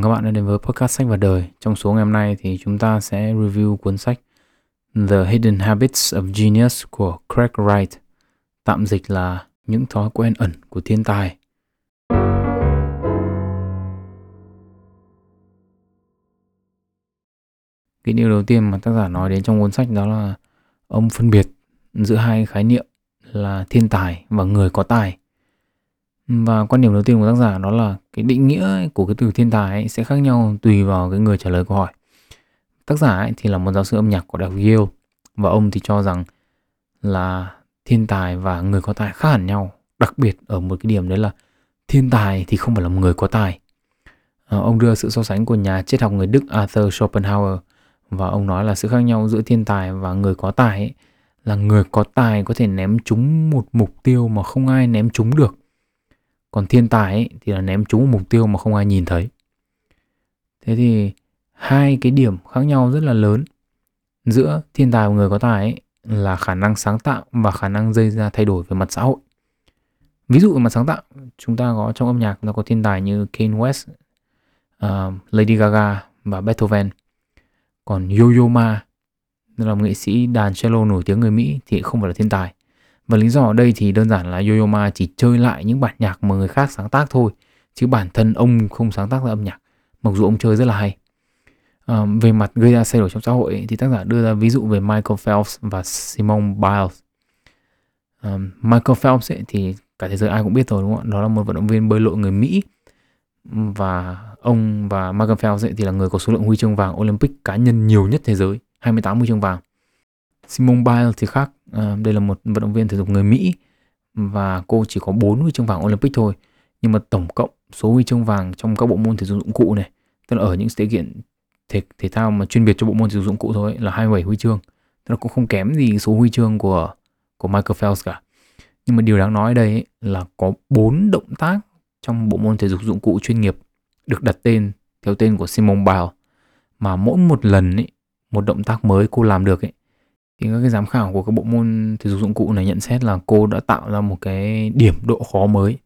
mừng các bạn đã đến với podcast sách và đời. Trong số ngày hôm nay thì chúng ta sẽ review cuốn sách The Hidden Habits of Genius của Craig Wright. Tạm dịch là những thói quen ẩn của thiên tài. Cái điều đầu tiên mà tác giả nói đến trong cuốn sách đó là ông phân biệt giữa hai khái niệm là thiên tài và người có tài. Và quan điểm đầu tiên của tác giả đó là cái định nghĩa của cái từ thiên tài ấy sẽ khác nhau tùy vào cái người trả lời câu hỏi. Tác giả ấy thì là một giáo sư âm nhạc của Đại học Yale và ông thì cho rằng là thiên tài và người có tài khác hẳn nhau. Đặc biệt ở một cái điểm đấy là thiên tài thì không phải là một người có tài. À, ông đưa sự so sánh của nhà triết học người Đức Arthur Schopenhauer và ông nói là sự khác nhau giữa thiên tài và người có tài ấy, là người có tài có thể ném trúng một mục tiêu mà không ai ném trúng được còn thiên tài ấy, thì là ném trúng mục tiêu mà không ai nhìn thấy. Thế thì hai cái điểm khác nhau rất là lớn. Giữa thiên tài và người có tài ấy là khả năng sáng tạo và khả năng gây ra thay đổi về mặt xã hội. Ví dụ về mặt sáng tạo chúng ta có trong âm nhạc chúng ta có thiên tài như Kanye West uh, Lady Gaga và Beethoven. Còn Yo-Yo Ma là một nghệ sĩ đàn cello nổi tiếng người Mỹ thì không phải là thiên tài và lý do ở đây thì đơn giản là Yoyoma chỉ chơi lại những bản nhạc mà người khác sáng tác thôi chứ bản thân ông không sáng tác ra âm nhạc. Mặc dù ông chơi rất là hay. À, về mặt gây ra thay đổi trong xã hội ấy, thì tác giả đưa ra ví dụ về Michael Phelps và Simone Biles. À, Michael Phelps ấy, thì cả thế giới ai cũng biết rồi đúng không đó là một vận động viên bơi lội người Mỹ. Và ông và Michael Phelps ấy, thì là người có số lượng huy chương vàng Olympic cá nhân nhiều nhất thế giới 28 huy chương vàng. Simone Biles thì khác à, đây là một vận động viên thể dục người Mỹ và cô chỉ có 4 huy chương vàng Olympic thôi. Nhưng mà tổng cộng số huy chương vàng trong các bộ môn thể dục dụng cụ này tức là ở những sự kiện thể, thể thao mà chuyên biệt cho bộ môn thể dục dụng cụ thôi là 27 huy chương. Tức là cũng không kém gì số huy chương của của Michael Phelps cả. Nhưng mà điều đáng nói ở đây ấy, là có 4 động tác trong bộ môn thể dục dụng cụ chuyên nghiệp được đặt tên theo tên của Simone Biles. Mà mỗi một lần ấy, một động tác mới cô làm được ấy thì các cái giám khảo của các bộ môn thể dục dụng cụ này nhận xét là cô đã tạo ra một cái điểm độ khó mới.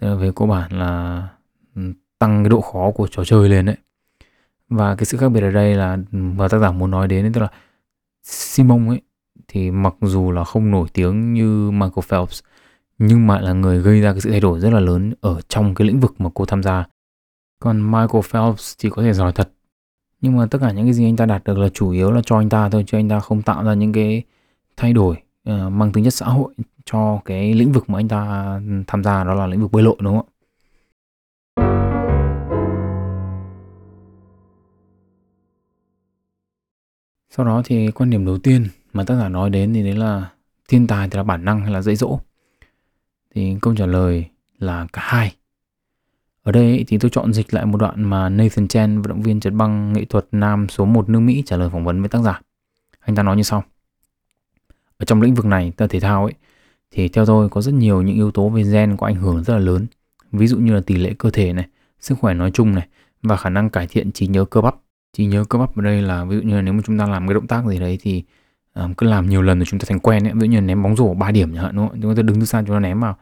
Về cơ bản là ừ, tăng cái độ khó của trò chơi lên đấy. Và cái sự khác biệt ở đây là ừ, và tác giả muốn nói đến ấy, tức là Simon ấy thì mặc dù là không nổi tiếng như Michael Phelps nhưng mà là người gây ra cái sự thay đổi rất là lớn ở trong cái lĩnh vực mà cô tham gia. Còn Michael Phelps thì có thể giỏi thật nhưng mà tất cả những cái gì anh ta đạt được là chủ yếu là cho anh ta thôi chứ anh ta không tạo ra những cái thay đổi uh, mang tính chất xã hội cho cái lĩnh vực mà anh ta tham gia đó là lĩnh vực bơi lội đúng không ạ? Sau đó thì quan điểm đầu tiên mà tác giả nói đến thì đấy là thiên tài thì là bản năng hay là dạy dỗ? Thì câu trả lời là cả hai ở đây thì tôi chọn dịch lại một đoạn mà Nathan Chen, vận động viên trượt băng nghệ thuật nam số 1 nước Mỹ trả lời phỏng vấn với tác giả. Anh ta nói như sau. Ở trong lĩnh vực này, ta thể thao ấy, thì theo tôi có rất nhiều những yếu tố về gen có ảnh hưởng rất là lớn. Ví dụ như là tỷ lệ cơ thể này, sức khỏe nói chung này và khả năng cải thiện trí nhớ cơ bắp. Trí nhớ cơ bắp ở đây là ví dụ như là nếu mà chúng ta làm cái động tác gì đấy thì um, cứ làm nhiều lần rồi chúng ta thành quen ấy. Ví dụ như là ném bóng rổ 3 điểm chẳng hạn đúng không? Chúng ta đứng từ xa chúng ta ném vào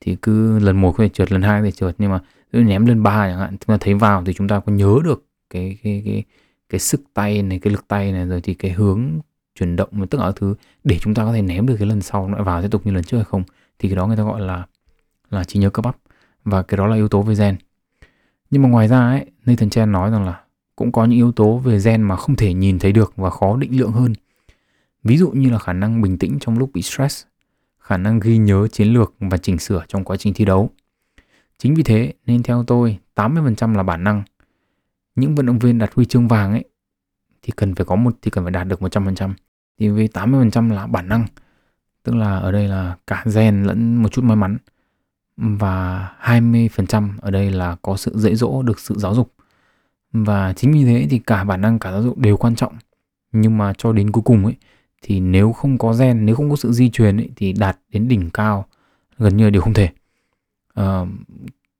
thì cứ lần một có thể trượt lần hai có thể trượt nhưng mà ném lên ba chẳng hạn, chúng ta thấy vào thì chúng ta có nhớ được cái cái cái cái sức tay này, cái lực tay này, rồi thì cái hướng chuyển động tất cả thứ để chúng ta có thể ném được cái lần sau lại vào tiếp tục như lần trước hay không, thì cái đó người ta gọi là là trí nhớ cơ bắp. Và cái đó là yếu tố về gen. Nhưng mà ngoài ra ấy, Nathan Chen nói rằng là cũng có những yếu tố về gen mà không thể nhìn thấy được và khó định lượng hơn. Ví dụ như là khả năng bình tĩnh trong lúc bị stress, khả năng ghi nhớ chiến lược và chỉnh sửa trong quá trình thi đấu. Chính vì thế nên theo tôi 80% là bản năng. Những vận động viên đạt huy chương vàng ấy thì cần phải có một thì cần phải đạt được 100%. Thì với 80% là bản năng. Tức là ở đây là cả gen lẫn một chút may mắn. Và 20% ở đây là có sự dạy dỗ được sự giáo dục. Và chính vì thế thì cả bản năng cả giáo dục đều quan trọng. Nhưng mà cho đến cuối cùng ấy thì nếu không có gen, nếu không có sự di truyền ấy thì đạt đến đỉnh cao gần như là điều không thể uh,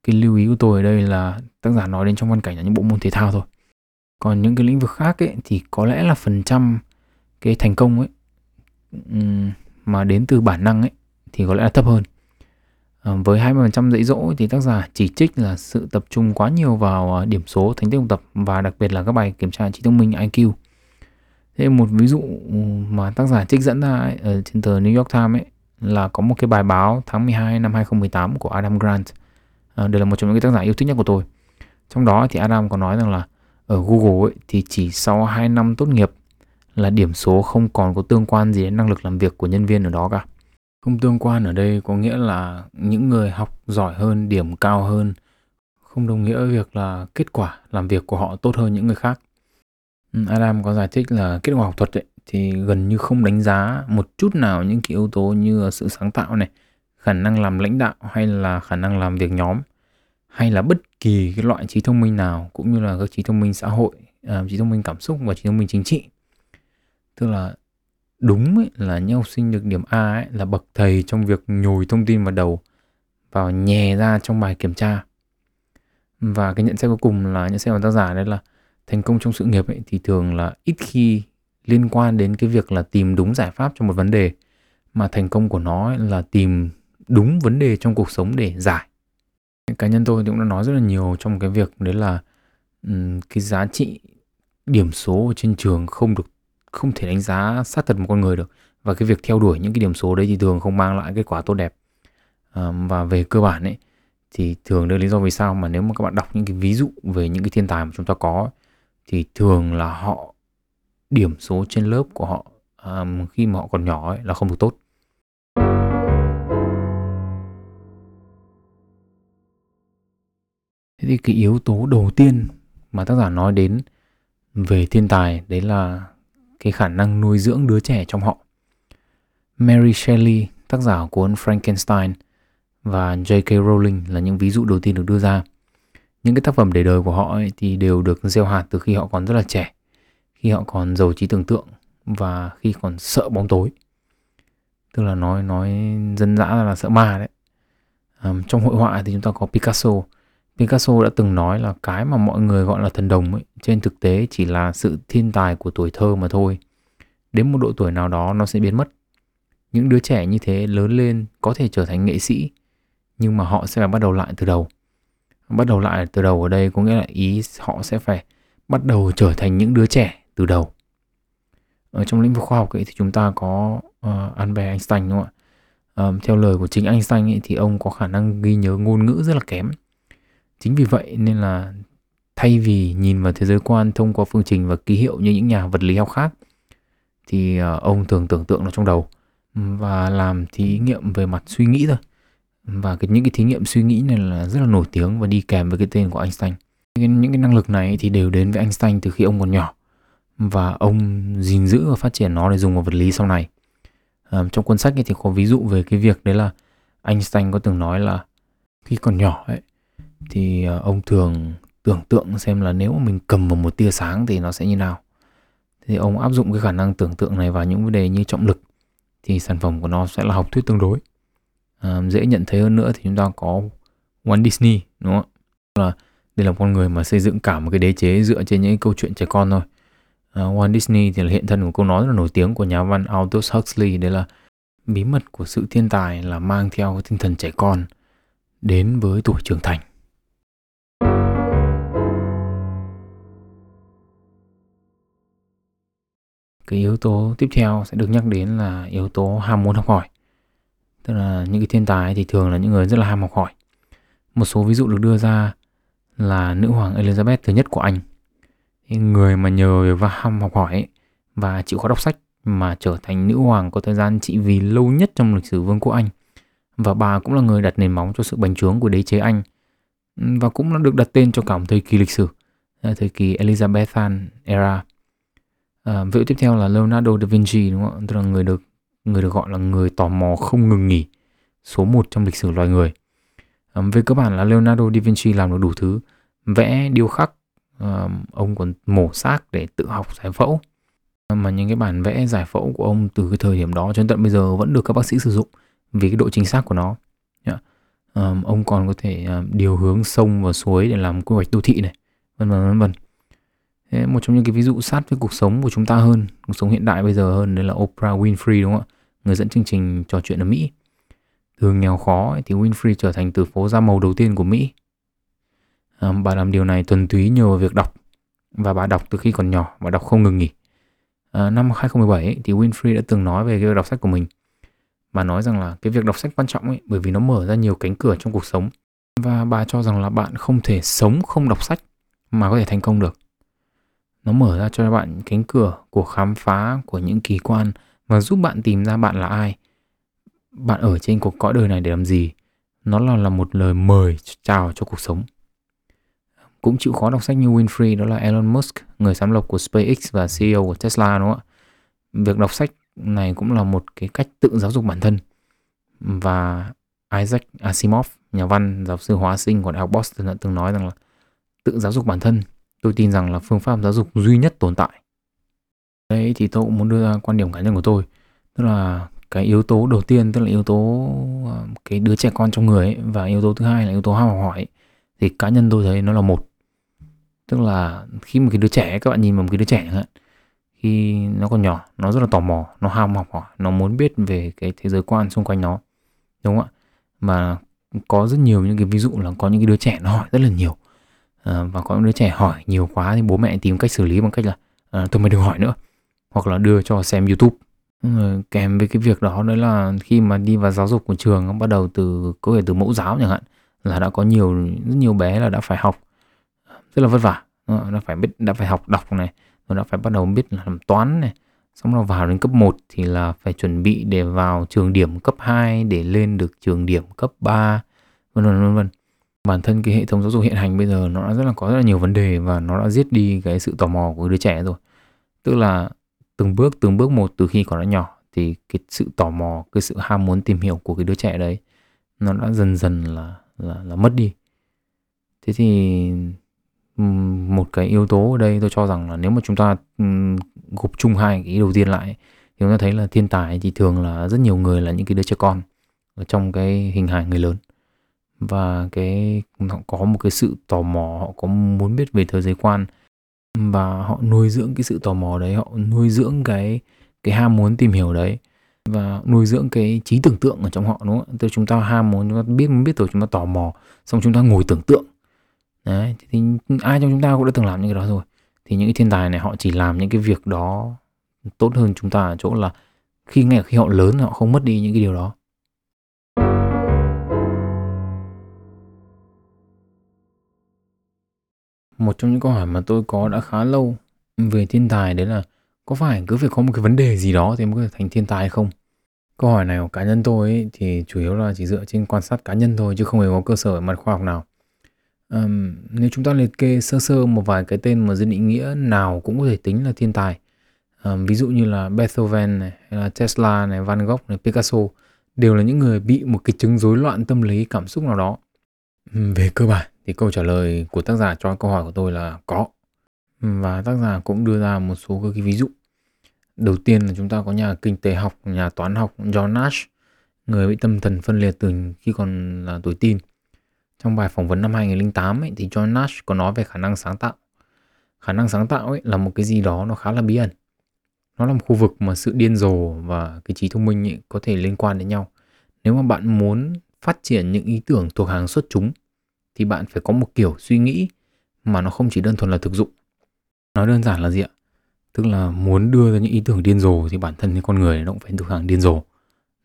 cái lưu ý của tôi ở đây là tác giả nói đến trong văn cảnh là những bộ môn thể thao thôi còn những cái lĩnh vực khác ấy thì có lẽ là phần trăm cái thành công ấy um, mà đến từ bản năng ấy thì có lẽ là thấp hơn À, với 20% dạy dỗ thì tác giả chỉ trích là sự tập trung quá nhiều vào ờ, điểm số thành tích học tập và đặc biệt là các bài kiểm tra trí thông minh IQ. Thế một ví dụ mà tác giả trích dẫn ra ấy, ở trên tờ New York Times ấy là có một cái bài báo tháng 12 năm 2018 của Adam Grant. Ờ, à, đây là một trong những cái tác giả yêu thích nhất của tôi. Trong đó thì Adam có nói rằng là ở Google ấy, thì chỉ sau 2 năm tốt nghiệp là điểm số không còn có tương quan gì đến năng lực làm việc của nhân viên ở đó cả. Không tương quan ở đây có nghĩa là những người học giỏi hơn, điểm cao hơn không đồng nghĩa với việc là kết quả làm việc của họ tốt hơn những người khác. Ừ, Adam có giải thích là kết quả học thuật ấy, thì gần như không đánh giá một chút nào những cái yếu tố như sự sáng tạo này, khả năng làm lãnh đạo hay là khả năng làm việc nhóm hay là bất kỳ cái loại trí thông minh nào cũng như là các trí thông minh xã hội, à, trí thông minh cảm xúc và trí thông minh chính trị. Tức là đúng ấy, là những học sinh được điểm A ấy, là bậc thầy trong việc nhồi thông tin vào đầu vào nhè ra trong bài kiểm tra. Và cái nhận xét cuối cùng là nhận xét của tác giả đấy là thành công trong sự nghiệp ấy, thì thường là ít khi liên quan đến cái việc là tìm đúng giải pháp cho một vấn đề, mà thành công của nó ấy là tìm đúng vấn đề trong cuộc sống để giải. Cá nhân tôi cũng đã nói rất là nhiều trong cái việc đấy là cái giá trị, điểm số ở trên trường không được, không thể đánh giá sát thật một con người được. Và cái việc theo đuổi những cái điểm số đấy thì thường không mang lại kết quả tốt đẹp. Và về cơ bản ấy, thì thường đây lý do vì sao mà nếu mà các bạn đọc những cái ví dụ về những cái thiên tài mà chúng ta có thì thường là họ điểm số trên lớp của họ um, khi mà họ còn nhỏ ấy, là không được tốt. Thế thì cái yếu tố đầu tiên mà tác giả nói đến về thiên tài đấy là cái khả năng nuôi dưỡng đứa trẻ trong họ. Mary Shelley tác giả của cuốn Frankenstein và J.K. Rowling là những ví dụ đầu tiên được đưa ra. Những cái tác phẩm để đời của họ ấy thì đều được gieo hạt từ khi họ còn rất là trẻ khi họ còn giàu trí tưởng tượng và khi còn sợ bóng tối tức là nói nói dân dã là sợ ma đấy à, trong hội họa thì chúng ta có Picasso Picasso đã từng nói là cái mà mọi người gọi là thần đồng ấy, trên thực tế chỉ là sự thiên tài của tuổi thơ mà thôi. Đến một độ tuổi nào đó nó sẽ biến mất. Những đứa trẻ như thế lớn lên có thể trở thành nghệ sĩ, nhưng mà họ sẽ phải bắt đầu lại từ đầu. Bắt đầu lại từ đầu ở đây có nghĩa là ý họ sẽ phải bắt đầu trở thành những đứa trẻ từ đầu. Ở trong lĩnh vực khoa học ấy thì chúng ta có uh, Albert Einstein đúng không ạ? Um, theo lời của chính Einstein ấy, thì ông có khả năng ghi nhớ ngôn ngữ rất là kém chính vì vậy nên là thay vì nhìn vào thế giới quan thông qua phương trình và ký hiệu như những nhà vật lý học khác thì uh, ông thường tưởng tượng nó trong đầu và làm thí nghiệm về mặt suy nghĩ thôi và cái, những cái thí nghiệm suy nghĩ này là rất là nổi tiếng và đi kèm với cái tên của Einstein những, những cái năng lực này thì đều đến với Einstein từ khi ông còn nhỏ và ông gìn giữ và phát triển nó để dùng vào vật lý sau này. À, trong cuốn sách ấy thì có ví dụ về cái việc đấy là Einstein có từng nói là khi còn nhỏ ấy thì ờ, ông thường tưởng tượng xem là nếu mà mình cầm vào một tia sáng thì nó sẽ như nào. Thì ông áp dụng cái khả năng tưởng tượng này vào những vấn đề như trọng lực thì sản phẩm của nó sẽ là học thuyết tương đối. À, dễ nhận thấy hơn nữa thì chúng ta có Walt Disney đúng không là đây là con người mà xây dựng cả một cái đế chế dựa trên những câu chuyện trẻ con thôi uh, Walt Disney thì là hiện thân của câu nói rất là nổi tiếng của nhà văn Aldous Huxley. Đấy là bí mật của sự thiên tài là mang theo tinh thần trẻ con đến với tuổi trưởng thành. Cái yếu tố tiếp theo sẽ được nhắc đến là yếu tố ham muốn học hỏi. Tức là những cái thiên tài thì thường là những người rất là ham học hỏi. Một số ví dụ được đưa ra là nữ hoàng Elizabeth thứ nhất của Anh người mà nhờ và ham học hỏi ấy, và chịu khó đọc sách mà trở thành nữ hoàng có thời gian trị vì lâu nhất trong lịch sử vương quốc Anh và bà cũng là người đặt nền móng cho sự bành trướng của đế chế Anh và cũng đã được đặt tên cho cả một thời kỳ lịch sử à, thời kỳ Elizabethan era À, vị tiếp theo là Leonardo da Vinci đúng không ạ? Tức là người được người được gọi là người tò mò không ngừng nghỉ, số một trong lịch sử loài người. À, về cơ bản là Leonardo da Vinci làm được đủ thứ, vẽ, điêu khắc, à, ông còn mổ xác để tự học giải phẫu. Mà những cái bản vẽ giải phẫu của ông từ cái thời điểm đó cho đến tận bây giờ vẫn được các bác sĩ sử dụng vì cái độ chính xác của nó. À, ông còn có thể ờ, điều hướng sông và suối để làm quy hoạch đô thị này, vân vân vân vân. Thế một trong những cái ví dụ sát với cuộc sống của chúng ta hơn, cuộc sống hiện đại bây giờ hơn đấy là Oprah Winfrey đúng không ạ? Người dẫn chương trình trò chuyện ở Mỹ. Từ nghèo khó ấy, thì Winfrey trở thành từ phố da màu đầu tiên của Mỹ. À, bà làm điều này thuần túy nhờ việc đọc và bà đọc từ khi còn nhỏ và đọc không ngừng nghỉ. À, năm 2017 ấy, thì Winfrey đã từng nói về cái việc đọc sách của mình. Bà nói rằng là cái việc đọc sách quan trọng ấy bởi vì nó mở ra nhiều cánh cửa trong cuộc sống và bà cho rằng là bạn không thể sống không đọc sách mà có thể thành công được. Nó mở ra cho bạn cánh cửa của khám phá, của những kỳ quan và giúp bạn tìm ra bạn là ai. Bạn ở trên cuộc cõi đời này để làm gì? Nó là là một lời mời chào cho cuộc sống. Cũng chịu khó đọc sách như Winfrey đó là Elon Musk, người sáng lập của SpaceX và CEO của Tesla đúng không ạ? Việc đọc sách này cũng là một cái cách tự giáo dục bản thân. Và Isaac Asimov, nhà văn, giáo sư hóa sinh của Đại học Boston đã từng nói rằng là tự giáo dục bản thân tôi tin rằng là phương pháp giáo dục duy nhất tồn tại. Đấy thì tôi cũng muốn đưa ra quan điểm cá nhân của tôi. Tức là cái yếu tố đầu tiên tức là yếu tố ờ, cái đứa trẻ con trong người ấy, và yếu tố thứ hai là yếu tố ham học hỏi ấy. thì cá nhân tôi thấy nó là một tức là khi một cái đứa trẻ các bạn nhìn vào một cái đứa trẻ chẳng hạn khi nó còn nhỏ nó rất là tò mò nó ham học hỏi nó muốn biết về cái thế giới quan xung quanh nó đúng không ạ? Mà có rất nhiều những cái ví dụ là có những cái đứa trẻ nó hỏi rất là nhiều. À, và có những đứa trẻ hỏi nhiều quá thì bố mẹ tìm cách xử lý bằng cách là à, thôi mày đừng hỏi nữa hoặc là đưa cho xem youtube. Rồi kèm với cái việc đó đấy là khi mà đi vào giáo dục của trường bắt đầu từ có thể từ mẫu giáo chẳng hạn là đã có nhiều rất nhiều bé là đã phải học rất là vất vả. Nó phải biết, đã phải học đọc này, rồi đã phải bắt đầu biết làm toán này, xong rồi vào đến cấp 1 thì là phải chuẩn bị để vào trường điểm cấp 2 để lên được trường điểm cấp 3 vân vân vân vân. Bản thân cái hệ thống giáo dục hiện hành bây giờ nó đã rất là, có rất là nhiều vấn đề và nó đã giết đi cái sự tò mò của đứa trẻ rồi. Tức là từng bước từng bước một từ khi còn nó nhỏ thì cái sự tò mò, cái sự ham muốn tìm hiểu của cái đứa trẻ đấy nó đã dần dần là là là mất đi. Thế thì một cái yếu tố ở đây tôi cho rằng là nếu mà chúng ta gộp chung hai cái đầu tiên lại, thì chúng ta thấy là thiên tài thì thường là rất nhiều người là những cái đứa trẻ con ở trong cái hình hài người lớn và cái, họ có một cái sự tò mò, họ có muốn biết về thế giới quan và họ nuôi dưỡng cái sự tò mò đấy, họ nuôi dưỡng cái cái ham muốn tìm hiểu đấy và nuôi dưỡng cái trí tưởng tượng ở trong họ, đúng không? Tức chúng ta ham muốn, chúng ta biết biết rồi chúng ta tò mò, xong chúng ta ngồi tưởng tượng đấy thì ai trong chúng ta cũng đã từng làm những cái đó rồi. Thì những cái thiên tài này họ chỉ làm những cái việc đó tốt hơn chúng ta ở chỗ là khi ngay khi họ lớn họ không mất đi những cái điều đó. Một trong những câu hỏi mà tôi có đã khá lâu về thiên tài đấy là có phải cứ phải có một cái vấn đề gì đó thì mới có thể thành thiên tài hay không? Câu hỏi này của cá nhân tôi ấy, thì chủ yếu là chỉ dựa trên quan sát cá nhân thôi chứ không hề có cơ sở mặt khoa học nào um, nếu chúng ta liệt kê sơ sơ một vài cái tên mà dân định nghĩa nào cũng có thể tính là thiên tài. Um, ví dụ như là Beethoven này hay là Tesla này Van Gogh này Picasso đều là những người bị một cái chứng rối loạn tâm lý cảm xúc nào đó. Um, về cơ bản thì câu trả lời của tác giả cho câu hỏi của tôi là có. Và tác giả cũng đưa ra một số các cái ví dụ. Đầu tiên là chúng ta có nhà kinh tế học nhà toán học John Nash người bị tâm thần phân liệt từ khi còn là tuổi teen trong bài phỏng vấn năm 2008 ấy, thì John Nash có nói về khả năng sáng tạo. Khả năng sáng tạo ấy là một cái gì đó nó khá là bí ẩn. Nó là một khu vực mà sự điên rồ và cái trí thông minh ấy có thể liên quan đến nhau. Nếu mà bạn muốn phát triển những ý tưởng thuộc hàng xuất chúng thì bạn phải có một kiểu suy nghĩ mà nó không chỉ đơn thuần là thực dụng. Nói đơn giản là gì ạ? Tức là muốn đưa ra những ý tưởng điên rồ thì bản thân cái con người nó cũng phải thuộc hàng điên rồ.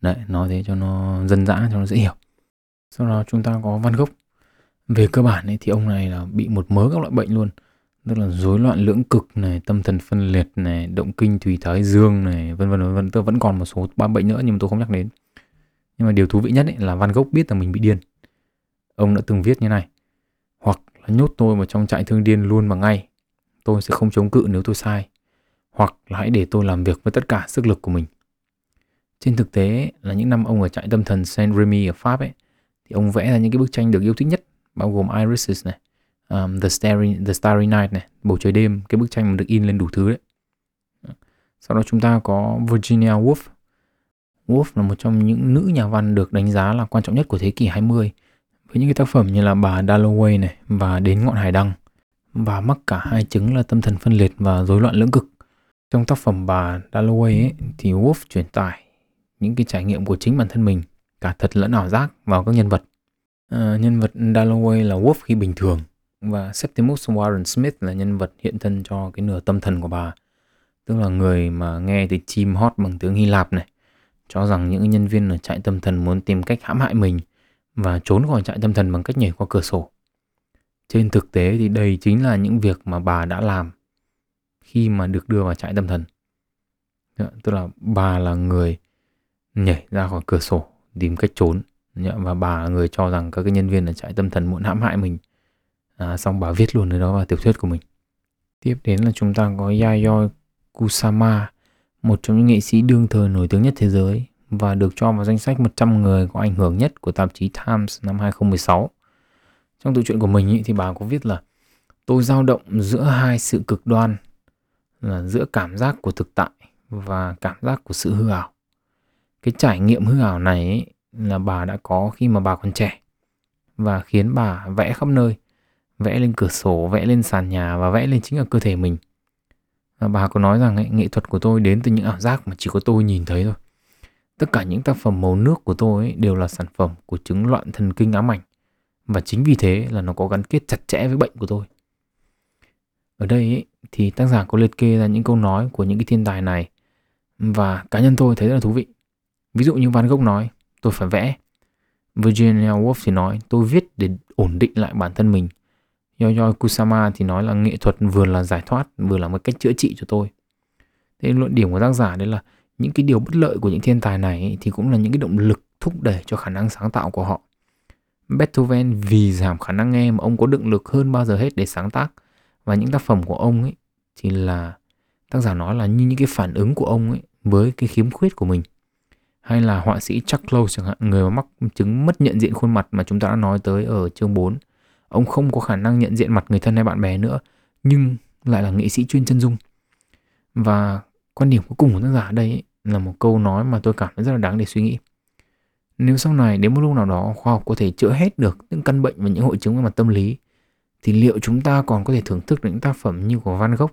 Đấy nói thế cho nó dân dã cho nó dễ hiểu. Sau đó chúng ta có văn gốc về cơ bản ấy, thì ông này là bị một mớ các loại bệnh luôn. Tức là rối loạn lưỡng cực này tâm thần phân liệt này động kinh thủy thái dương này vân vân vân vân. Tôi vẫn còn một số ba bệnh nữa nhưng mà tôi không nhắc đến. Nhưng mà điều thú vị nhất ấy là Van Gogh biết là mình bị điên. Ông đã từng viết như này. Hoặc là nhốt tôi vào trong trại thương điên luôn và ngay. Tôi sẽ không chống cự nếu tôi sai. Hoặc là hãy để tôi làm việc với tất cả sức lực của mình. Trên thực tế là những năm ông ở trại tâm thần Saint Remy ở Pháp ấy thì ông vẽ ra những cái bức tranh được yêu thích nhất bao gồm Irises này, um, The Starry The Starry Night này, bầu trời đêm, cái bức tranh mà được in lên đủ thứ đấy. Sau đó chúng ta có Virginia Woolf. Woolf là một trong những nữ nhà văn được đánh giá là quan trọng nhất của thế kỷ 20 với những cái tác phẩm như là bà Dalloway này và Đến ngọn hải đăng và mắc cả hai chứng là tâm thần phân liệt và rối loạn lưỡng cực. Trong tác phẩm bà Dalloway ấy, thì Woolf truyền tải những cái trải nghiệm của chính bản thân mình cả thật lẫn ảo giác vào các nhân vật. Ờ, nhân vật Dalloway là Wolf khi bình thường và Septimus Warren Smith là nhân vật hiện thân cho cái nửa tâm thần của bà. Tức là người mà nghe thì chim hót bằng tiếng Hy Lạp này, cho rằng những nhân viên ở trại tâm thần muốn tìm cách hãm hại mình và trốn khỏi trại tâm thần bằng cách nhảy qua cửa sổ. Trên thực tế thì đây chính là những việc mà bà đã làm khi mà được đưa vào trại tâm thần. Dạ, tức là bà là người nhảy ra khỏi cửa sổ tìm cách trốn Dạ, và bà là người cho rằng các cái nhân viên ở trại tâm thần muốn hãm hại mình. À, xong bà viết luôn ở đó vào tiểu thuyết của mình. Tiếp đến là chúng ta có Yayoi Kusama, một trong những nghệ sĩ đương thời nổi tiếng nhất thế giới và được cho vào danh sách 100 người có ảnh hưởng nhất của tạp chí Times năm 2016. Trong tự truyện của mình ý, thì bà có viết là tôi dao động giữa hai sự cực đoan là giữa cảm giác của thực tại và cảm giác của sự hư ảo. Cái trải nghiệm hư ảo này ý, là bà đã có khi mà bà còn trẻ và khiến bà vẽ khắp nơi, vẽ lên cửa sổ, vẽ lên sàn nhà và vẽ lên chính ở cơ thể mình. Và bà có nói rằng ấy, nghệ thuật của tôi đến từ những ảo giác mà chỉ có tôi nhìn thấy thôi. Tất cả những tác phẩm màu nước của tôi ấy đều là sản phẩm của chứng loạn thần kinh ám ảnh. Và chính vì thế là nó có gắn kết chặt chẽ với bệnh của tôi. Ở đây ấy, thì tác giả có liệt kê ra những câu nói của những cái thiên tài này và cá nhân tôi thấy rất là thú vị. Ví dụ như Van Gogh nói, tôi phải vẽ. Virginia Woolf thì nói, tôi viết để ổn định lại bản thân mình. Yoyoi Kusama thì nói là nghệ thuật vừa là giải thoát, vừa là một cách chữa trị cho tôi. Thế luận điểm của tác giả đấy là những cái điều bất lợi của những thiên tài này ấy, thì cũng là những cái động lực thúc đẩy cho khả năng sáng tạo của họ. Beethoven vì giảm khả năng nghe mà ông có động lực hơn bao giờ hết để sáng tác và những tác phẩm của ông ấy thì là tác giả nói là như những cái phản ứng của ông ấy với cái khiếm khuyết của mình hay là họa sĩ Chuck Close chẳng hạn người mà mắc chứng mất nhận diện khuôn mặt mà chúng ta đã nói tới ở chương 4 ông không có khả năng nhận diện mặt người thân hay bạn bè nữa nhưng lại là nghệ sĩ chuyên chân dung. Và quan điểm cuối cùng của tác giả ở đây ấy, là một câu nói mà tôi cảm thấy rất là đáng để suy nghĩ. Nếu sau này đến một lúc nào đó khoa học có thể chữa hết được những căn bệnh và những hội chứng về mặt tâm lý thì liệu chúng ta còn có thể thưởng thức những tác phẩm như của Van Gogh,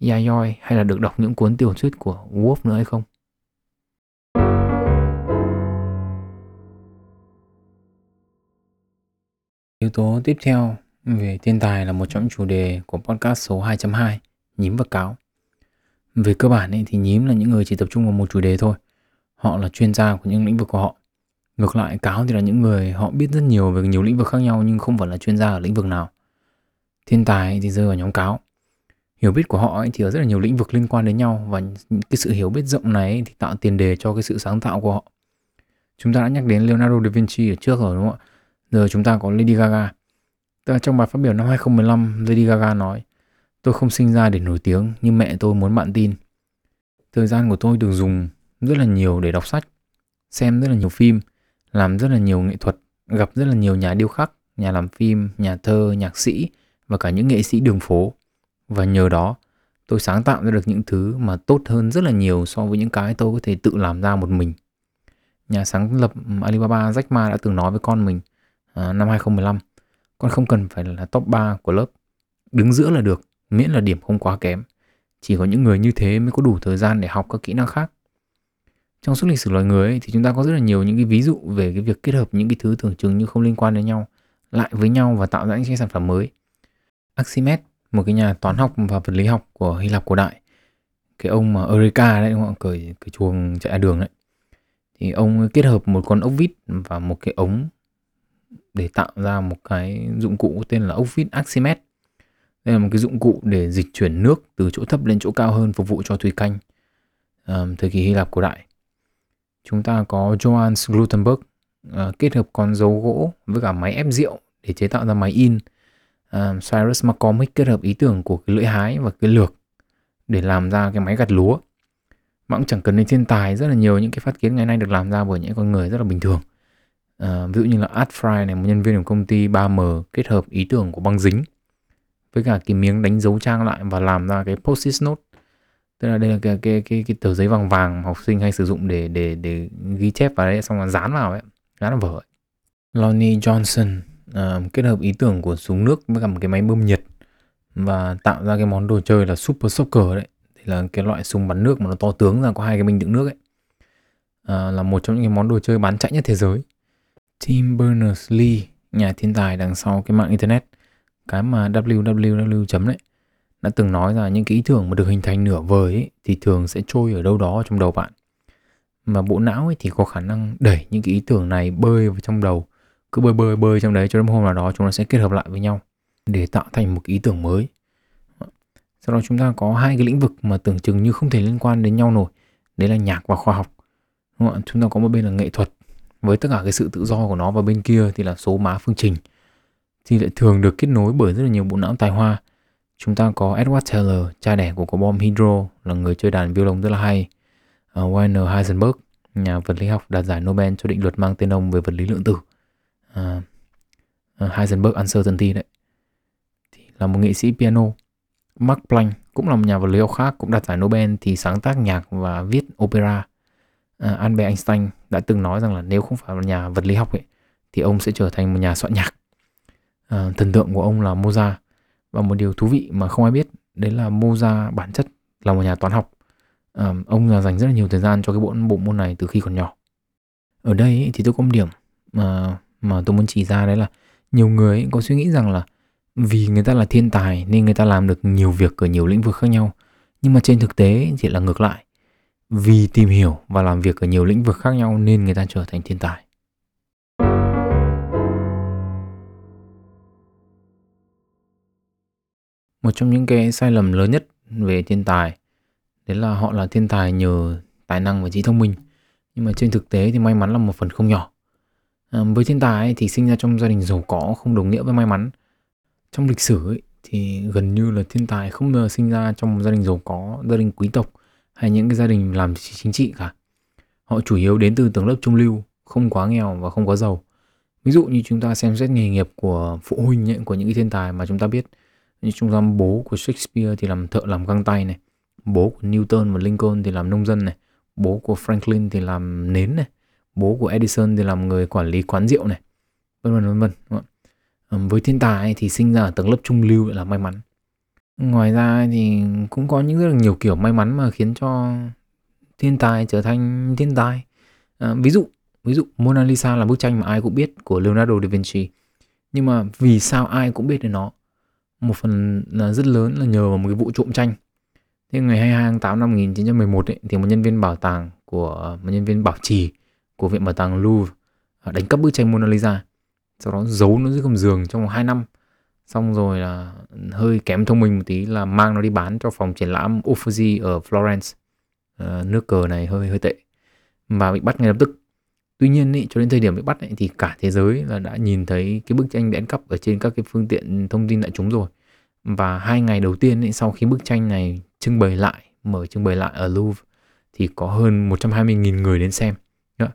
Yayoi hay là được đọc những cuốn tiểu thuyết của Wolf nữa hay không? Yếu tố tiếp theo về thiên tài là một trong những chủ đề của podcast số 2.2, nhím và cáo. Về cơ bản ấy, thì nhím là những người chỉ tập trung vào một chủ đề thôi. Họ là chuyên gia của những lĩnh vực của họ. Ngược lại cáo thì là những người họ biết rất nhiều về nhiều lĩnh vực khác nhau nhưng không phải là chuyên gia ở lĩnh vực nào. Thiên tài thì rơi vào nhóm cáo. Hiểu biết của họ ấy thì ở rất là nhiều lĩnh vực liên quan đến nhau và cái sự hiểu biết rộng này thì tạo tiền đề cho cái sự sáng tạo của họ. Chúng ta đã nhắc đến Leonardo da Vinci ở trước rồi đúng không ạ? Giờ chúng ta có Lady Gaga. Tức là trong bài phát biểu năm 2015, Lady Gaga nói Tôi không sinh ra để nổi tiếng nhưng mẹ tôi muốn bạn tin. Thời gian của tôi được dùng rất là nhiều để đọc sách, xem rất là nhiều phim, làm rất là nhiều nghệ thuật, gặp rất là nhiều nhà điêu khắc, nhà làm phim, nhà thơ, nhạc sĩ và cả những nghệ sĩ đường phố. Và nhờ đó, tôi sáng tạo ra được những thứ mà tốt hơn rất là nhiều so với những cái tôi có thể tự làm ra một mình. Nhà sáng lập Alibaba Jack Ma đã từng nói với con mình à, năm 2015, con không cần phải là top 3 của lớp, đứng giữa là được, miễn là điểm không quá kém. Chỉ có những người như thế mới có đủ thời gian để học các kỹ năng khác. Trong suốt lịch sử loài người ấy, thì chúng ta có rất là nhiều những cái ví dụ về cái việc kết hợp những cái thứ tưởng chừng như không liên quan đến nhau lại với nhau và tạo ra những cái sản phẩm mới. Archimedes, một cái nhà toán học và vật lý học của Hy Lạp cổ đại, cái ông mà Eureka đấy đúng không? cởi cái chuồng chạy đường đấy thì ông kết hợp một con ốc vít và một cái ống để tạo ra một cái dụng cụ tên là ốc vít Archimedes đây là một cái dụng cụ để dịch chuyển nước từ chỗ thấp lên chỗ cao hơn phục vụ cho thủy canh um, thời kỳ Hy Lạp cổ đại. Chúng ta có Johannes Gutenberg uh, kết hợp con dấu gỗ với cả máy ép rượu để chế tạo ra máy in. Um, Cyrus McCormick kết hợp ý tưởng của cái lưỡi hái và cái lược để làm ra cái máy gặt lúa. Mà cũng chẳng cần đến thiên tài, rất là nhiều những cái phát kiến ngày nay được làm ra bởi những con người rất là bình thường. Uh, ví dụ như là Art Fry này, một nhân viên của công ty 3M kết hợp ý tưởng của băng dính với cả cái miếng đánh dấu trang lại và làm ra cái post-it note. Tức là đây là cái cái cái, cái tờ giấy vàng vàng học sinh hay sử dụng để để để ghi chép vào đấy xong rồi dán vào ấy dán vào vở ấy. Lonnie Johnson uh, kết hợp ý tưởng của súng nước với cả một cái máy bơm nhiệt và tạo ra cái món đồ chơi là Super Soccer đấy. Thì là cái loại súng bắn nước mà nó to tướng ra có hai cái bình đựng nước ấy. Uh, là một trong những cái món đồ chơi bán chạy nhất thế giới. Tim Berners-Lee, nhà thiên tài đằng sau cái mạng internet, cái mà www chấm đấy, đã từng nói là những cái ý tưởng mà được hình thành nửa vời ấy, thì thường sẽ trôi ở đâu đó trong đầu bạn. Mà bộ não ấy thì có khả năng đẩy những cái ý tưởng này bơi vào trong đầu, cứ bơi bơi bơi trong đấy cho đến hôm nào đó chúng nó sẽ kết hợp lại với nhau để tạo thành một cái ý tưởng mới. Sau đó chúng ta có hai cái lĩnh vực mà tưởng chừng như không thể liên quan đến nhau nổi, đấy là nhạc và khoa học. Đúng không? Chúng ta có một bên là nghệ thuật với tất cả cái sự tự do của nó và bên kia thì là số má phương trình thì lại thường được kết nối bởi rất là nhiều bộ não tài hoa. Chúng ta có Edward Teller, cha đẻ của quả bom hydro, là người chơi đàn violon rất là hay. Uh, Werner Heisenberg, nhà vật lý học đạt giải Nobel cho định luật mang tên ông về vật lý lượng tử. Uh, uh, Heisenberg Uncertainty đấy. Thì là một nghệ sĩ piano. Max Planck cũng là một nhà vật lý học khác cũng đạt giải Nobel thì sáng tác nhạc và viết opera. Uh, Albert Einstein đã từng nói rằng là nếu không phải là nhà vật lý học ấy thì ông sẽ trở thành một nhà soạn nhạc. Uh, thần tượng của ông là Mozart. Và một điều thú vị mà không ai biết đấy là Mozart bản chất là một nhà toán học. Uh, ông là dành rất là nhiều thời gian cho cái bộ bộ môn này từ khi còn nhỏ. Ở đây ấy, thì tôi có một điểm mà mà tôi muốn chỉ ra đấy là nhiều người ấy có suy nghĩ rằng là vì người ta là thiên tài nên người ta làm được nhiều việc ở nhiều lĩnh vực khác nhau nhưng mà trên thực tế thì là ngược lại vì tìm hiểu và làm việc ở nhiều lĩnh vực khác nhau nên người ta trở thành thiên tài. Một trong những cái sai lầm lớn nhất về thiên tài đấy là họ là thiên tài nhờ tài năng và trí thông minh. Nhưng mà trên thực tế thì may mắn là một phần không nhỏ. À, với thiên tài ấy, thì sinh ra trong gia đình giàu có không đồng nghĩa với may mắn. Trong lịch sử ấy, thì gần như là thiên tài không bao giờ sinh ra trong một gia đình giàu có gia đình quý tộc hay những cái gia đình làm chính trị cả. Họ chủ yếu đến từ tầng lớp trung lưu không quá nghèo và không quá giàu. Ví dụ như chúng ta xem xét nghề nghiệp của phụ huynh ấy, của những cái thiên tài mà chúng ta biết. Như trung tâm bố của Shakespeare thì làm thợ làm găng tay này bố của Newton và Lincoln thì làm nông dân này bố của Franklin thì làm nến này bố của Edison thì làm người quản lý quán rượu này vân vân vân vân ờ, với thiên tài thì sinh ra ở tầng lớp trung lưu là may mắn ngoài ra thì cũng có những rất là nhiều kiểu may mắn mà khiến cho thiên tài trở thành thiên tài à, ví dụ ví dụ Mona Lisa là bức tranh mà ai cũng biết của Leonardo da Vinci nhưng mà vì sao ai cũng biết đến nó một phần là rất lớn là nhờ vào một cái vụ trộm tranh. Thế ngày 22 tháng 8 năm 1911 ấy, thì một nhân viên bảo tàng của một nhân viên bảo trì của viện bảo tàng Louvre à, đánh cắp bức tranh Mona Lisa. Sau đó giấu nó dưới gầm giường trong vòng 2 năm. Xong rồi là hơi kém thông minh một tí là mang nó đi bán cho phòng triển lãm Uffizi ở Florence. À, nước cờ này hơi hơi tệ. Và bị bắt ngay lập tức. Tuy nhiên ý, cho đến thời điểm bị bắt ý, thì cả thế giới là đã nhìn thấy cái bức tranh bị ăn cắp ở trên các cái phương tiện thông tin đại chúng rồi. Và hai ngày đầu tiên ý, sau khi bức tranh này trưng bày lại, mở trưng bày lại ở Louvre thì có hơn 120.000 người đến xem. Đó.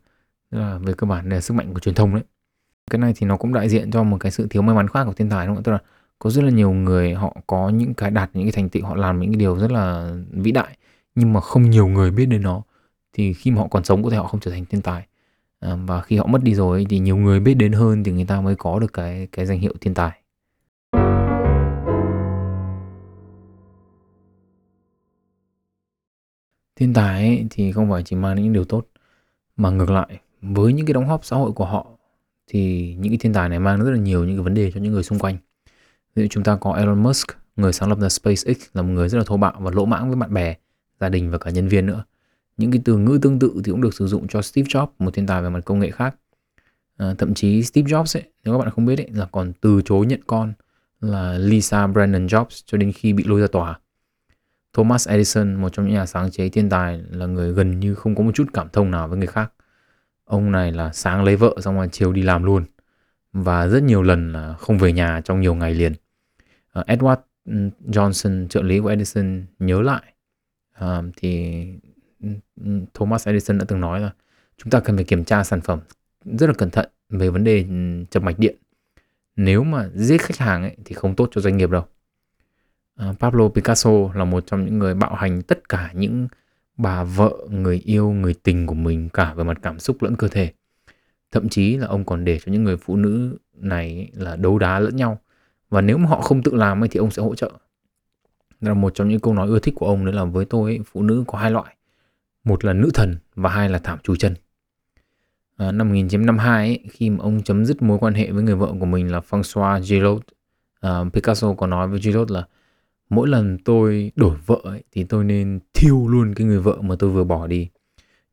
Là về cơ bản là sức mạnh của truyền thông đấy. Cái này thì nó cũng đại diện cho một cái sự thiếu may mắn khác của thiên tài đúng không? Tức là có rất là nhiều người họ có những cái đạt những cái thành tựu họ làm những cái điều rất là vĩ đại nhưng mà không nhiều người biết đến nó. Thì khi mà họ còn sống có thể họ không trở thành thiên tài. À, và khi họ mất đi rồi thì nhiều người biết đến hơn thì người ta mới có được cái cái danh hiệu thiên tài. Thiên tài ấy, thì không phải chỉ mang những điều tốt mà ngược lại với những cái đóng góp xã hội của họ thì những cái thiên tài này mang rất là nhiều những cái vấn đề cho những người xung quanh ví dụ chúng ta có Elon Musk người sáng lập ra SpaceX là một người rất là thô bạo và lỗ mãng với bạn bè gia đình và cả nhân viên nữa những cái từ ngữ tương tự thì cũng được sử dụng cho Steve Jobs, một thiên tài về mặt công nghệ khác. À, thậm chí Steve Jobs ấy, nếu các bạn không biết ấy, là còn từ chối nhận con là Lisa Brandon Jobs cho đến khi bị lôi ra tòa. Thomas Edison, một trong những nhà sáng chế thiên tài là người gần như không có một chút cảm thông nào với người khác. Ông này là sáng lấy vợ xong rồi chiều đi làm luôn và rất nhiều lần là không về nhà trong nhiều ngày liền. Ờ, Edward ừ, Johnson, trợ lý của Edison nhớ lại uh, thì ừ, ừ, Thomas Edison đã từng nói là chúng ta cần phải kiểm tra sản phẩm rất là cẩn thận về vấn đề chập mạch điện. Nếu mà giết khách hàng ấy, thì không tốt cho doanh nghiệp đâu. À, Pablo Picasso là một trong những người bạo hành tất cả những bà vợ, người yêu, người tình của mình cả về mặt cảm xúc lẫn cơ thể. Thậm chí là ông còn để cho những người phụ nữ này là đấu đá lẫn nhau. Và nếu mà họ không tự làm ấy, thì ông sẽ hỗ trợ. Đó là một trong những câu nói ưa thích của ông đấy là với tôi ấy, phụ nữ có hai loại một là nữ thần và hai là thảm chui chân à, năm 1952 ấy, khi mà ông chấm dứt mối quan hệ với người vợ của mình là François Giraud à, Picasso có nói với Giraud là mỗi lần tôi đổi vợ ấy, thì tôi nên thiêu luôn cái người vợ mà tôi vừa bỏ đi.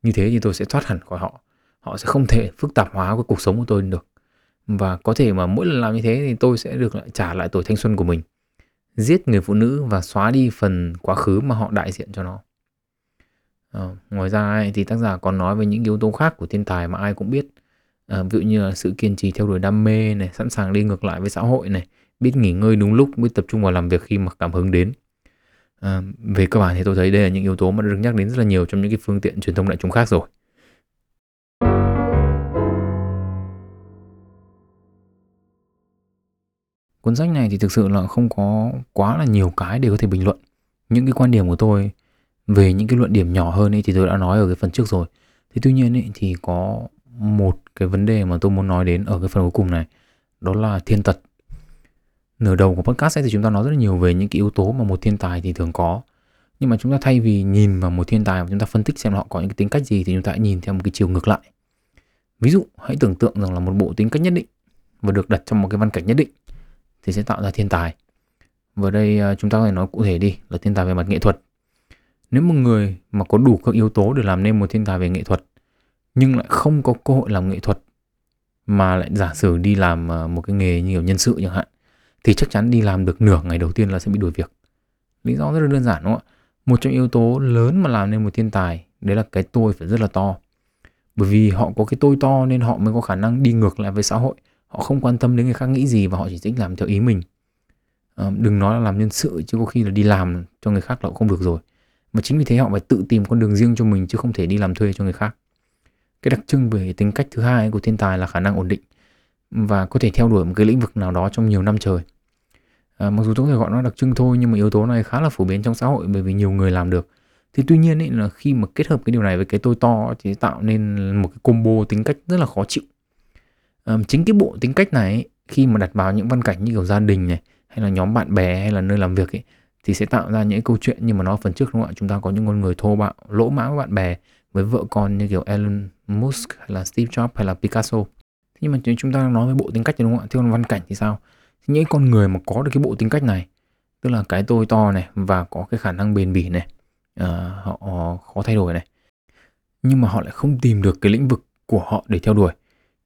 Như thế thì tôi sẽ thoát hẳn khỏi họ. Họ sẽ không thể phức tạp hóa cái cuộc sống của tôi được. Và có thể mà mỗi lần làm như thế thì tôi sẽ được lại trả lại tuổi thanh xuân của mình. Giết người phụ nữ và xóa đi phần quá khứ mà họ đại diện cho nó. À, ngoài ra ấy, thì tác giả còn nói về những yếu tố khác của thiên tài mà ai cũng biết. À, ví dụ như là sự kiên trì theo đuổi đam mê này sẵn sàng đi ngược lại với xã hội này biết nghỉ ngơi đúng lúc biết tập trung vào làm việc khi mà cảm hứng đến. À, về cơ bản thì tôi thấy đây là những yếu tố mà được nhắc đến rất là nhiều trong những cái phương tiện truyền thông đại chúng khác rồi. Cuốn sách này thì thực sự là không có quá là nhiều cái để có thể bình luận. Những cái quan điểm của tôi về những cái luận điểm nhỏ hơn ấy thì tôi đã nói ở cái phần trước rồi. Thế tuy nhiên ấy, thì có một cái vấn đề mà tôi muốn nói đến ở cái phần cuối cùng này đó là thiên tật nửa đầu của podcast ấy thì chúng ta nói rất là nhiều về những cái yếu tố mà một thiên tài thì thường có. Nhưng mà chúng ta thay vì nhìn vào một thiên tài và chúng ta phân tích xem họ có những cái tính cách gì thì chúng ta hãy nhìn theo một cái chiều ngược lại. Ví dụ, hãy tưởng tượng rằng là một bộ tính cách nhất định và được đặt trong một cái văn cảnh nhất định thì sẽ tạo ra thiên tài. Và đây à, chúng ta có thể nói cụ thể đi, là thiên tài về mặt nghệ thuật. Nếu một người mà có đủ các yếu tố để làm nên một thiên tài về nghệ thuật, nhưng lại không có cơ hội làm nghệ thuật mà lại giả sử đi làm à, một cái nghề như kiểu nhân sự chẳng hạn thì chắc chắn đi làm được nửa ngày đầu tiên là sẽ bị đuổi việc. Lý do rất là đơn giản đúng không ạ? Một trong yếu tố lớn mà làm nên một thiên tài đấy là cái tôi phải rất là to. Bởi vì họ có cái tôi to nên họ mới có khả năng đi ngược lại với xã hội. Họ không quan tâm đến người khác nghĩ gì và họ chỉ thích làm theo ý mình. À, đừng nói là làm nhân sự chứ có khi là đi làm cho người khác là cũng không được rồi. Mà chính vì thế họ phải tự tìm con đường riêng cho mình chứ không thể đi làm thuê cho người khác. Cái đặc trưng về tính cách thứ hai của thiên tài là khả năng ổn định và có thể theo đuổi một cái lĩnh vực nào đó trong nhiều năm trời. À, mặc dù tôi có thể gọi nó đặc trưng thôi nhưng mà yếu tố này khá là phổ biến trong xã hội bởi vì nhiều người làm được. Thì tuy nhiên ấy là khi mà kết hợp cái điều này với cái tôi to thì tạo nên một cái combo tính cách rất là khó chịu. À, chính cái bộ tính cách này ấy, khi mà đặt vào những văn cảnh như kiểu gia đình này hay là nhóm bạn bè hay là nơi làm việc ấy thì sẽ tạo ra những câu chuyện nhưng mà nó phần trước đúng không ạ? Chúng ta có những con người thô bạo lỗ mãng với bạn bè với vợ con như kiểu Elon Musk hay là Steve Jobs hay là Picasso nhưng mà chúng ta đang nói về bộ tính cách đúng không ạ? Thế còn văn cảnh thì sao? Thì những con người mà có được cái bộ tính cách này tức là cái tôi to này và có cái khả năng bền bỉ này uh, họ khó thay đổi này nhưng mà họ lại không tìm được cái lĩnh vực của họ để theo đuổi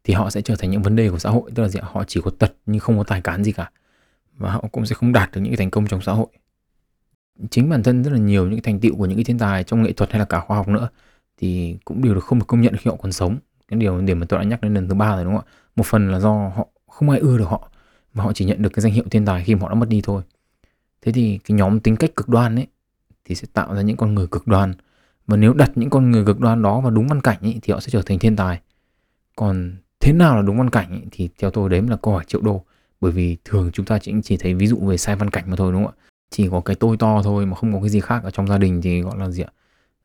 thì họ sẽ trở thành những vấn đề của xã hội. Tức là gì họ chỉ có tật nhưng không có tài cán gì cả. Và họ cũng sẽ không đạt được những cái thành công trong xã hội. Chính bản thân rất là nhiều những cái thành tựu của những cái thiên tài trong nghệ thuật hay là cả khoa học nữa thì cũng đều được không được công nhận khi họ còn sống cái điều điểm mà tôi đã nhắc đến lần thứ ba rồi đúng không ạ? Một phần là do họ không ai ưa được họ và họ chỉ nhận được cái danh hiệu thiên tài khi mà họ đã mất đi thôi. Thế thì cái nhóm tính cách cực đoan ấy thì sẽ tạo ra những con người cực đoan. Và nếu đặt những con người cực đoan đó vào đúng văn cảnh ấy, thì họ sẽ trở thành thiên tài. Còn thế nào là đúng văn cảnh ấy, thì theo tôi đấy là câu hỏi triệu đô. Bởi vì thường chúng ta chỉ chỉ thấy ví dụ về sai văn cảnh mà thôi đúng không ạ? Chỉ có cái tôi to thôi mà không có cái gì khác ở trong gia đình thì gọi là gì ạ?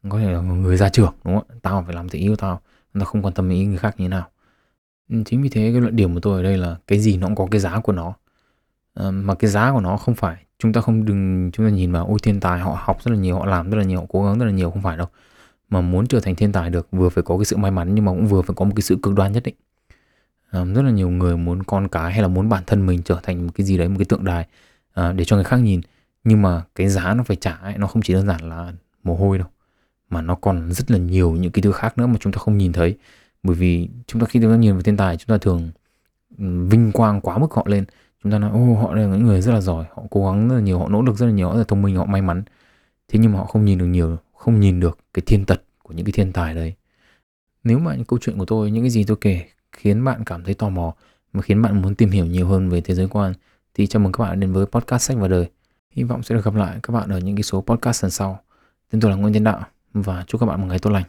Có thể là người gia trưởng đúng không ạ? Tao phải làm thế yêu tao nó không quan tâm ý người khác như thế nào. Ừ, chính vì thế cái luận điểm của tôi ở đây là cái gì nó cũng có cái giá của nó. À, mà cái giá của nó không phải chúng ta không đừng chúng ta nhìn vào ôi thiên tài họ học rất là nhiều họ làm rất là nhiều họ cố gắng rất là nhiều không phải đâu. Mà muốn trở thành thiên tài được vừa phải có cái sự may mắn nhưng mà cũng vừa phải có một cái sự cực đoan nhất định. À, rất là nhiều người muốn con cái hay là muốn bản thân mình trở thành một cái gì đấy một cái tượng đài à, để cho người khác nhìn. Nhưng mà cái giá nó phải trả ấy, nó không chỉ đơn giản là mồ hôi đâu mà nó còn rất là nhiều những cái thứ khác nữa mà chúng ta không nhìn thấy. Bởi vì chúng ta khi chúng ta nhìn vào thiên tài, chúng ta thường ừ, vinh quang quá mức họ lên. Chúng ta nói, ô, họ là những người rất là giỏi, họ cố gắng rất là nhiều, họ nỗ lực rất là nhiều, họ rất là thông minh, họ may mắn. Thế nhưng mà họ không nhìn được nhiều, không nhìn được cái thiên tật của những cái thiên tài đấy. Nếu mà những câu chuyện của tôi, những cái gì tôi kể khiến bạn cảm thấy tò mò, mà khiến bạn muốn tìm hiểu nhiều hơn về thế giới quan, thì chào mừng các bạn đến với podcast sách và đời. Hy vọng sẽ được gặp lại các bạn ở những cái số podcast lần sau. Tên tôi là Nguyễn Tiến Đạo và chúc các bạn một ngày tốt lành.